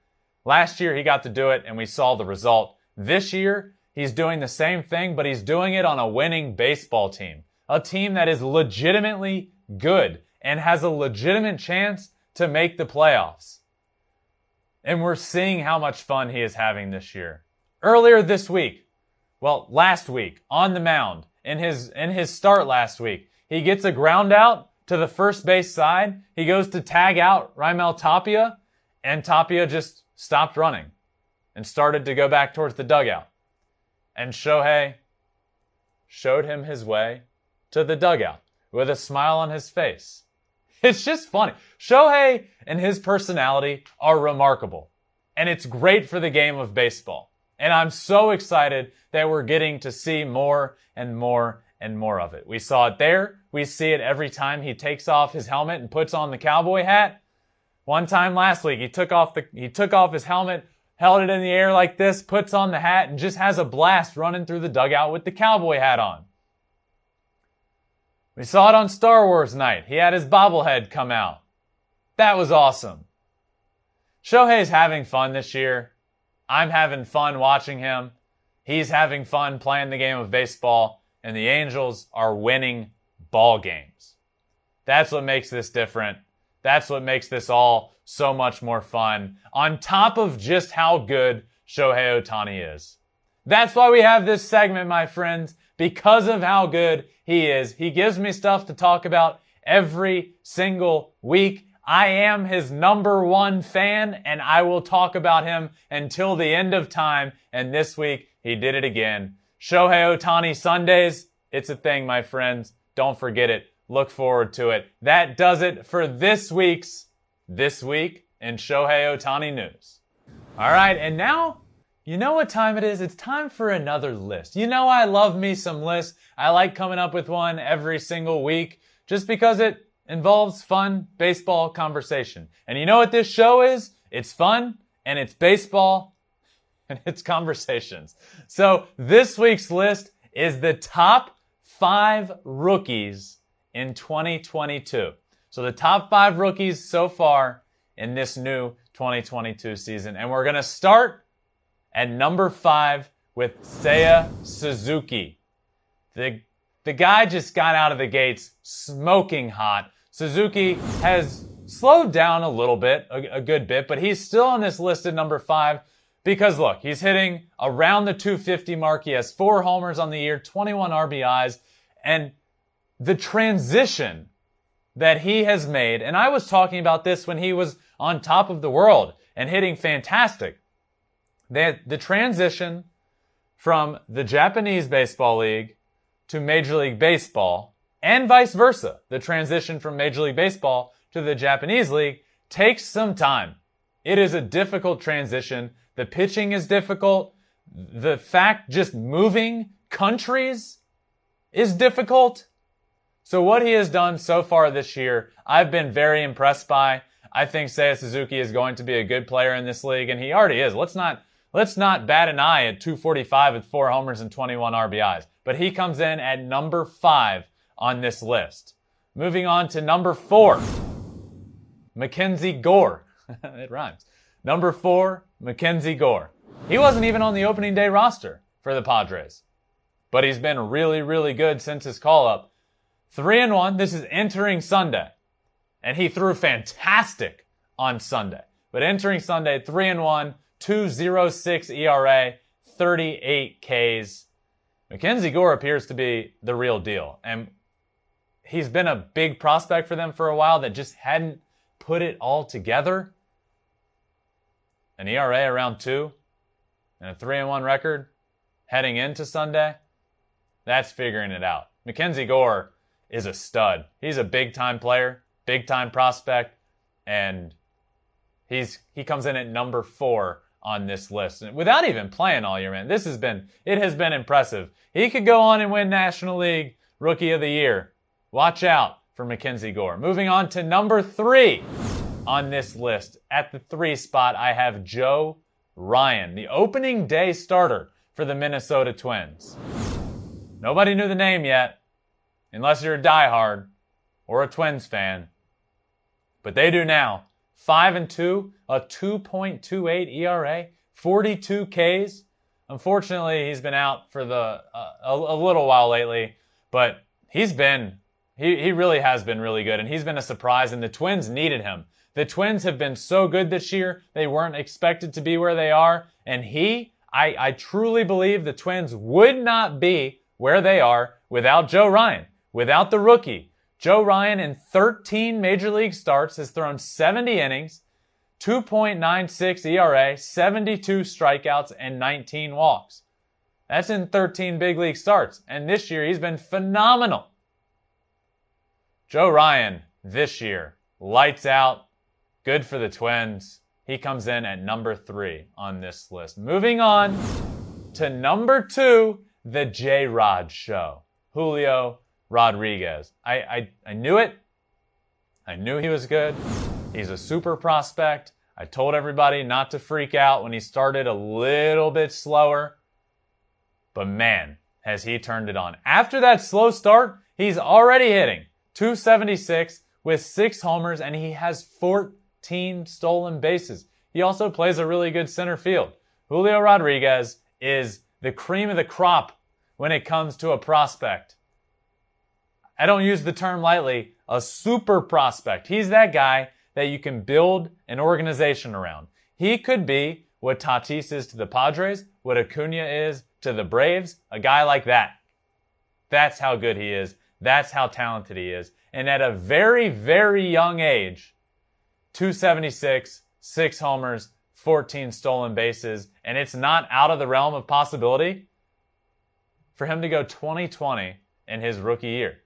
Last year he got to do it and we saw the result. This year he's doing the same thing, but he's doing it on a winning baseball team a team that is legitimately good and has a legitimate chance to make the playoffs. And we're seeing how much fun he is having this year. Earlier this week, well, last week, on the mound, in his, in his start last week, he gets a ground out to the first base side. He goes to tag out Raimel Tapia, and Tapia just stopped running and started to go back towards the dugout. And Shohei showed him his way to the dugout with a smile on his face. It's just funny. Shohei and his personality are remarkable, and it's great for the game of baseball. And I'm so excited that we're getting to see more and more and more of it. We saw it there. We see it every time he takes off his helmet and puts on the cowboy hat. One time last week, he took off the, he took off his helmet, held it in the air like this, puts on the hat, and just has a blast running through the dugout with the cowboy hat on. We saw it on Star Wars night. He had his bobblehead come out. That was awesome. Shohei's having fun this year. I'm having fun watching him. He's having fun playing the game of baseball, and the Angels are winning ball games. That's what makes this different. That's what makes this all so much more fun, on top of just how good Shohei Ohtani is. That's why we have this segment, my friends because of how good he is. He gives me stuff to talk about every single week. I am his number one fan and I will talk about him until the end of time. And this week he did it again. Shohei Ohtani Sundays. It's a thing, my friends. Don't forget it. Look forward to it. That does it for this week's This Week in Shohei Ohtani News. All right. And now you know what time it is? It's time for another list. You know I love me some lists. I like coming up with one every single week just because it involves fun baseball conversation. And you know what this show is? It's fun and it's baseball and it's conversations. So this week's list is the top five rookies in 2022. So the top five rookies so far in this new 2022 season. And we're going to start at number five with Seiya Suzuki. The, the guy just got out of the gates smoking hot. Suzuki has slowed down a little bit, a, a good bit, but he's still on this list at number five because look, he's hitting around the 250 mark. He has four homers on the year, 21 RBIs, and the transition that he has made, and I was talking about this when he was on top of the world and hitting fantastic. The, the transition from the Japanese Baseball League to Major League Baseball and vice versa, the transition from Major League Baseball to the Japanese League takes some time. It is a difficult transition. The pitching is difficult. The fact just moving countries is difficult. So what he has done so far this year, I've been very impressed by. I think Seiya Suzuki is going to be a good player in this league, and he already is. Let's not let's not bat an eye at 245 with four homers and 21 RBIs. But he comes in at number five on this list. Moving on to number four, MacKenzie Gore. it rhymes. Number four, MacKenzie Gore. He wasn't even on the opening day roster for the Padres, but he's been really, really good since his call up. Three and one. This is entering Sunday, and he threw fantastic on Sunday. But entering Sunday, three and one, 206 ERA, 38 Ks. MacKenzie Gore appears to be the real deal. And he's been a big prospect for them for a while that just hadn't put it all together. An ERA around two and a three and one record heading into Sunday. That's figuring it out. MacKenzie Gore is a stud. He's a big time player, big time prospect, and he's he comes in at number four on this list without even playing all year, man. This has been it has been impressive. He could go on and win National League Rookie of the Year. Watch out for MacKenzie Gore. Moving on to number three on this list. At the three spot, I have Joe Ryan, the opening day starter for the Minnesota Twins. Nobody knew the name yet, unless you're a diehard or a Twins fan. But they do now. 5 and 2, a 2.28 ERA, 42 Ks. Unfortunately, he's been out for the uh, a, a little while lately, but he's been he, he really has been really good, and he's been a surprise, and the Twins needed him. The Twins have been so good this year, they weren't expected to be where they are, and he, I, I truly believe the Twins would not be where they are without Joe Ryan, without the rookie. Joe Ryan in 13 major league starts has thrown 70 innings, 2.96 ERA, 72 strikeouts, and 19 walks. That's in 13 big league starts. And this year he's been phenomenal. Joe Ryan this year, lights out, good for the Twins. He comes in at number three on this list. Moving on to number two, the J Rod Show. Julio Rodriguez. I, I, I knew it. I knew he was good. He's a super prospect. I told everybody not to freak out when he started a little bit slower. But man, has he turned it on. After that slow start, he's already hitting 276 with six homers, and he has 14 stolen bases. He also plays a really good center field. Julio Rodriguez is the cream of the crop when it comes to a prospect. I don't use the term lightly, a super prospect. He's that guy that you can build an organization around. He could be what Tatis is to the Padres, what Acuna is to the Braves, a guy like that. That's how good he is. That's how talented he is. And at a very, very young age, 276, six homers, 14 stolen bases, and it's not out of the realm of possibility for him to go 2020 in his rookie year.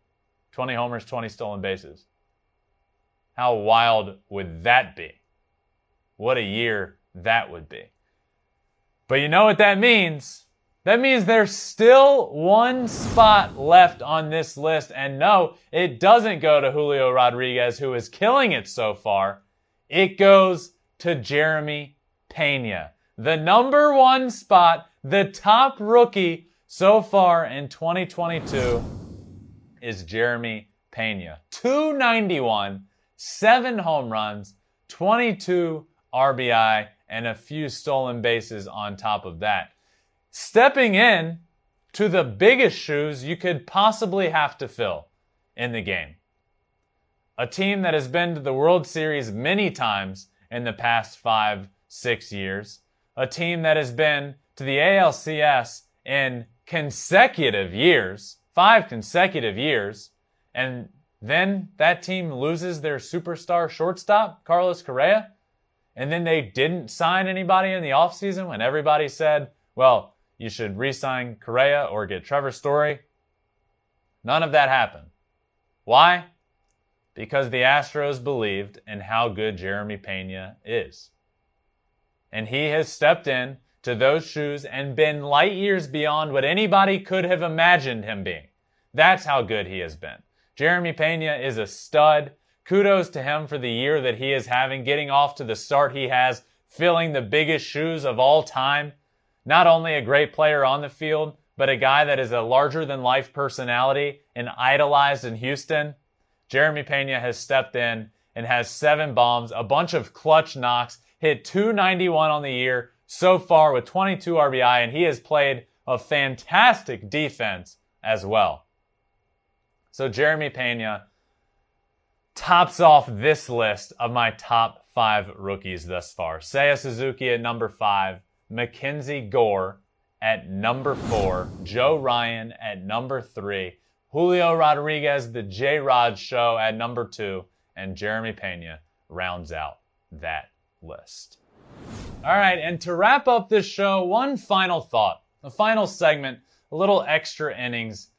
20 homers, 20 stolen bases. How wild would that be? What a year that would be. But you know what that means? That means there's still one spot left on this list. And no, it doesn't go to Julio Rodriguez, who is killing it so far. It goes to Jeremy Pena. The number one spot, the top rookie so far in 2022 is Jeremy Pena. 291, seven home runs, 22 RBI, and a few stolen bases on top of that stepping in to the biggest shoes you could possibly have to fill in the game. a team that has been to the World Series many times in the past five, six years, a team that has been to the ALCS in consecutive years, five consecutive years, and then that team loses their superstar shortstop, Carlos Correa, and then they didn't sign anybody in the offseason when everybody said, well, you should re sign Correa or get Trevor Story. None of that happened. Why? Because the Astros believed in how good Jeremy Pena is. And he has stepped in to those shoes and been light years beyond what anybody could have imagined him being. That's how good he has been. Jeremy Pena is a stud. Kudos to him for the year that he is having, getting off to the start he has, filling the biggest shoes of all time. Not only a great player on the field, but a guy that is a larger than life personality and idolized in Houston. Jeremy Pena has stepped in and has seven bombs, a bunch of clutch knocks, hit 291 on the year so far with 22 RBI, and he has played a fantastic defense as well. So Jeremy Pena tops off this list of my top five rookies thus far. Seiya Suzuki at number five, MacKenzie Gore at number four, Joe Ryan at number three, Julio Rodriguez, the J Rod Show at number two, and Jeremy Pena rounds out that list. All right, and to wrap up this show, one final thought, a final segment, a little extra innings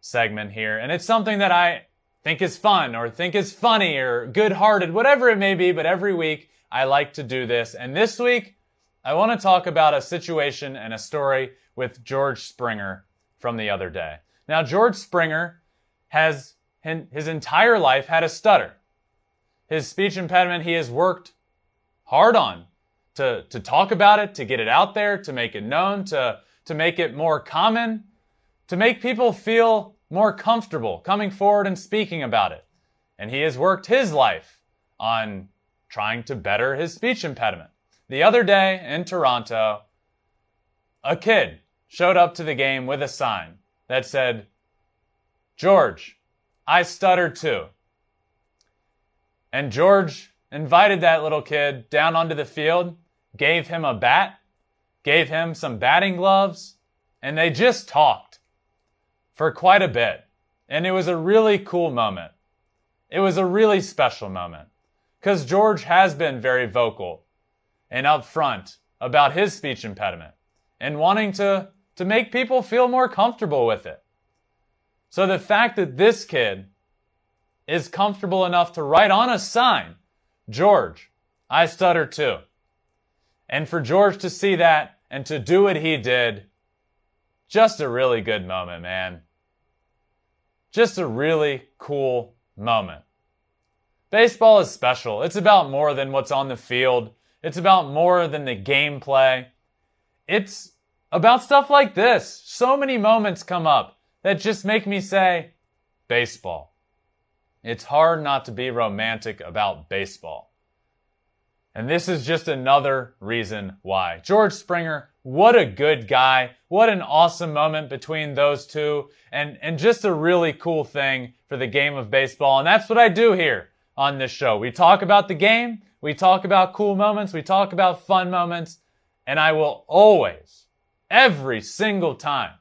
segment here. And it's something that I think is fun or think is funny or good hearted, whatever it may be, but every week I like to do this. And this week, I want to talk about a situation and a story with George Springer from the other day. Now, George Springer has his entire life had a stutter. His speech impediment he has worked hard on to, to talk about it, to get it out there, to make it known, to, to make it more common, to make people feel more comfortable coming forward and speaking about it. And he has worked his life on trying to better his speech impediment. The other day in Toronto, a kid showed up to the game with a sign that said, George, I stutter too. And George invited that little kid down onto the field, gave him a bat, gave him some batting gloves, and they just talked for quite a bit. And it was a really cool moment. It was a really special moment because George has been very vocal and upfront about his speech impediment and wanting to, to make people feel more comfortable with it. So the fact that this kid is comfortable enough to write on a sign, George, I stutter too. And for George to see that and to do what he did, just a really good moment, man. Just a really cool moment. Baseball is special. It's about more than what's on the field. It's about more than the gameplay. It's about stuff like this. So many moments come up that just make me say, baseball. It's hard not to be romantic about baseball. And this is just another reason why. George Springer, what a good guy. What an awesome moment between those two. And, and just a really cool thing for the game of baseball. And that's what I do here on this show. We talk about the game. We talk about cool moments. We talk about fun moments. And I will always, every single time,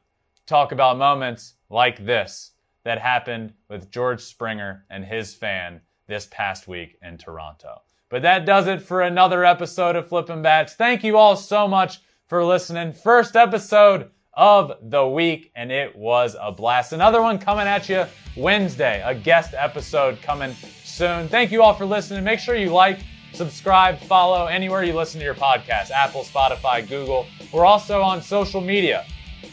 talk about moments like this that happened with George Springer and his fan this past week in Toronto. But that does it for another episode of Flippin' Bats. Thank you all so much for listening. First episode of the week, and it was a blast. Another one coming at you Wednesday, a guest episode coming soon. Thank you all for listening. Make sure you like, subscribe, follow anywhere you listen to your podcast Apple, Spotify, Google. We're also on social media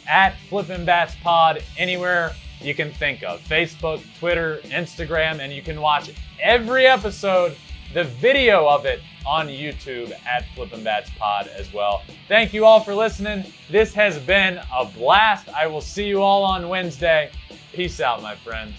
at Flippin' Bats Pod, anywhere you can think of Facebook, Twitter, Instagram, and you can watch every episode, the video of it on YouTube at Flippin' Bats Pod as well. Thank you all for listening. This has been a blast. I will see you all on Wednesday. Peace out, my friends.